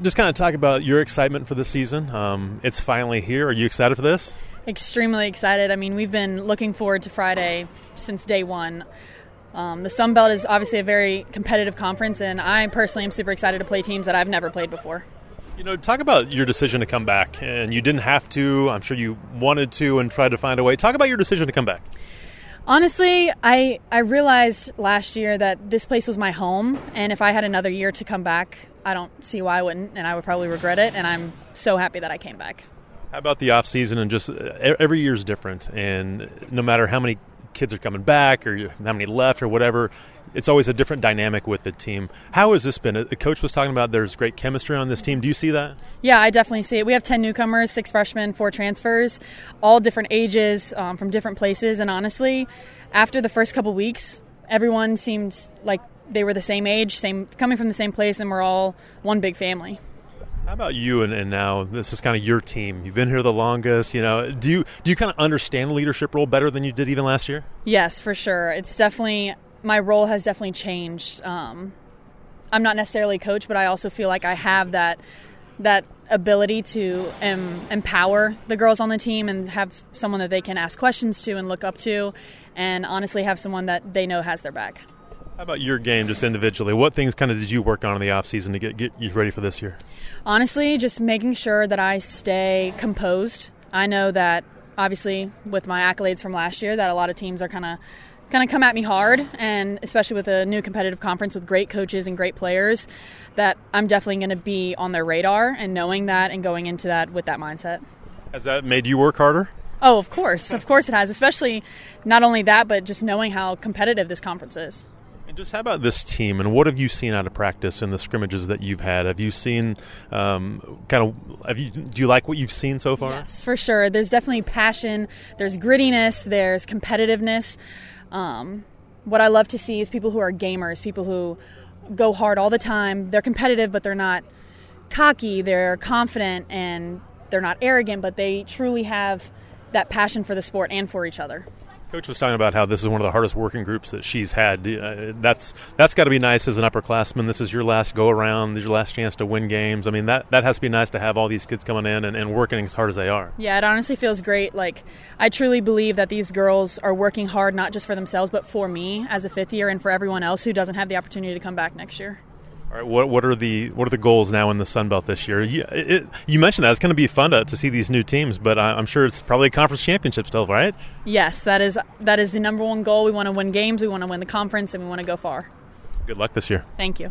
just kind of talk about your excitement for the season. Um, it's finally here. Are you excited for this? Extremely excited. I mean, we've been looking forward to Friday since day one. Um, the Sun Belt is obviously a very competitive conference, and I personally am super excited to play teams that I've never played before. You know, talk about your decision to come back, and you didn't have to. I'm sure you wanted to and tried to find a way. Talk about your decision to come back. Honestly, I I realized last year that this place was my home, and if I had another year to come back, I don't see why I wouldn't, and I would probably regret it. And I'm so happy that I came back. How about the off season and just uh, every year is different, and no matter how many kids are coming back or how many left or whatever, it's always a different dynamic with the team. How has this been? The coach was talking about there's great chemistry on this team. Do you see that? Yeah, I definitely see it. We have 10 newcomers, six freshmen, four transfers, all different ages um, from different places. And honestly, after the first couple weeks, everyone seemed like they were the same age, same coming from the same place, and we're all one big family. How about you and, and now this is kind of your team. You've been here the longest. You know, do you do you kind of understand the leadership role better than you did even last year? Yes, for sure. It's definitely my role has definitely changed. Um, I'm not necessarily a coach, but I also feel like I have that that ability to um, empower the girls on the team and have someone that they can ask questions to and look up to, and honestly have someone that they know has their back. How about your game just individually? What things kind of did you work on in the off season to get, get you ready for this year? Honestly, just making sure that I stay composed. I know that obviously with my accolades from last year that a lot of teams are kind of kind of come at me hard and especially with a new competitive conference with great coaches and great players that I'm definitely going to be on their radar and knowing that and going into that with that mindset. Has that made you work harder? Oh, of course. Of course it has, especially not only that but just knowing how competitive this conference is. And just how about this team, and what have you seen out of practice in the scrimmages that you've had? Have you seen um, kind of? Have you do you like what you've seen so far? Yes, for sure. There's definitely passion. There's grittiness. There's competitiveness. Um, what I love to see is people who are gamers, people who go hard all the time. They're competitive, but they're not cocky. They're confident and they're not arrogant, but they truly have that passion for the sport and for each other. Coach was talking about how this is one of the hardest working groups that she's had. Uh, that's that's got to be nice as an upperclassman. This is your last go around. This is your last chance to win games. I mean, that that has to be nice to have all these kids coming in and, and working as hard as they are. Yeah, it honestly feels great. Like I truly believe that these girls are working hard not just for themselves but for me as a fifth year and for everyone else who doesn't have the opportunity to come back next year. All right, what what are the what are the goals now in the Sun Belt this year? You, it, you mentioned that it's going to be fun to, to see these new teams, but I'm sure it's probably a conference championship still, right? Yes, that is that is the number one goal. We want to win games, we want to win the conference, and we want to go far. Good luck this year. Thank you.